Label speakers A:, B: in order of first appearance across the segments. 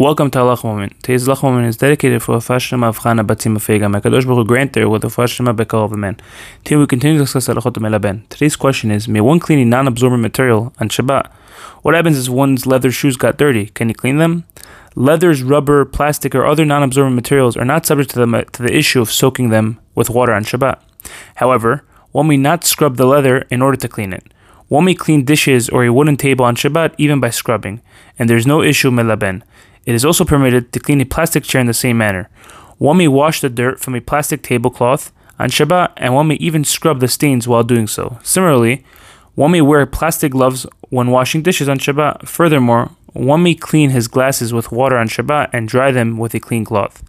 A: Welcome to Halacha Moment. Today's Halacha Moment is dedicated for Afashlema of Chana Batzim Afega. My Kadosh Baruch grant there with Afashlema Bekal of a man. Today we continue to discuss Halachot Melaben. Today's question is, may one clean a non-absorbent material on Shabbat? What happens if one's leather shoes got dirty? Can you clean them? Leathers, rubber, plastic, or other non-absorbent materials are not subject to the, to the issue of soaking them with water on Shabbat. However, one may not scrub the leather in order to clean it. One may clean dishes or a wooden table on Shabbat even by scrubbing, and there is no issue melaben. It is also permitted to clean a plastic chair in the same manner. One may wash the dirt from a plastic tablecloth on Shabbat, and one may even scrub the stains while doing so. Similarly, one may wear plastic gloves when washing dishes on Shabbat. Furthermore, one may clean his glasses with water on Shabbat and dry them with a clean cloth.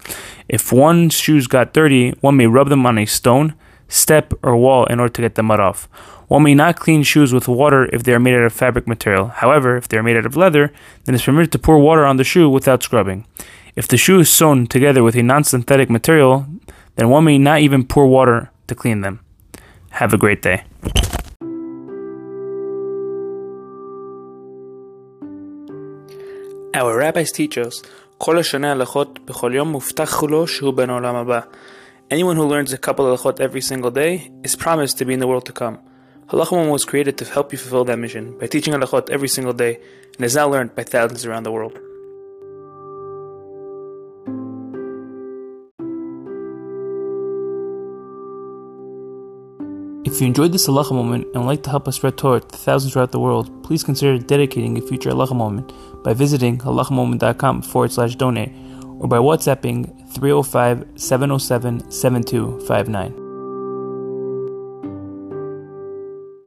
A: If one's shoes got dirty, one may rub them on a stone, step, or wall in order to get the mud off. One may not clean shoes with water if they are made out of fabric material. However, if they are made out of leather, then it's permitted to pour water on the shoe without scrubbing. If the shoe is sewn together with a non synthetic material, then one may not even pour water to clean them. Have a great day. Our rabbis teach us, Anyone who learns a couple of halachot every single day is promised to be in the world to come. Halachah was created to help you fulfill that mission by teaching halachot every single day and is now learned by thousands around the world. If you enjoyed this halacha moment and would like to help us spread Torah to thousands throughout the world, please consider dedicating a future halacha moment by visiting halachamoment.com forward slash donate or by WhatsApping 305 707 7259.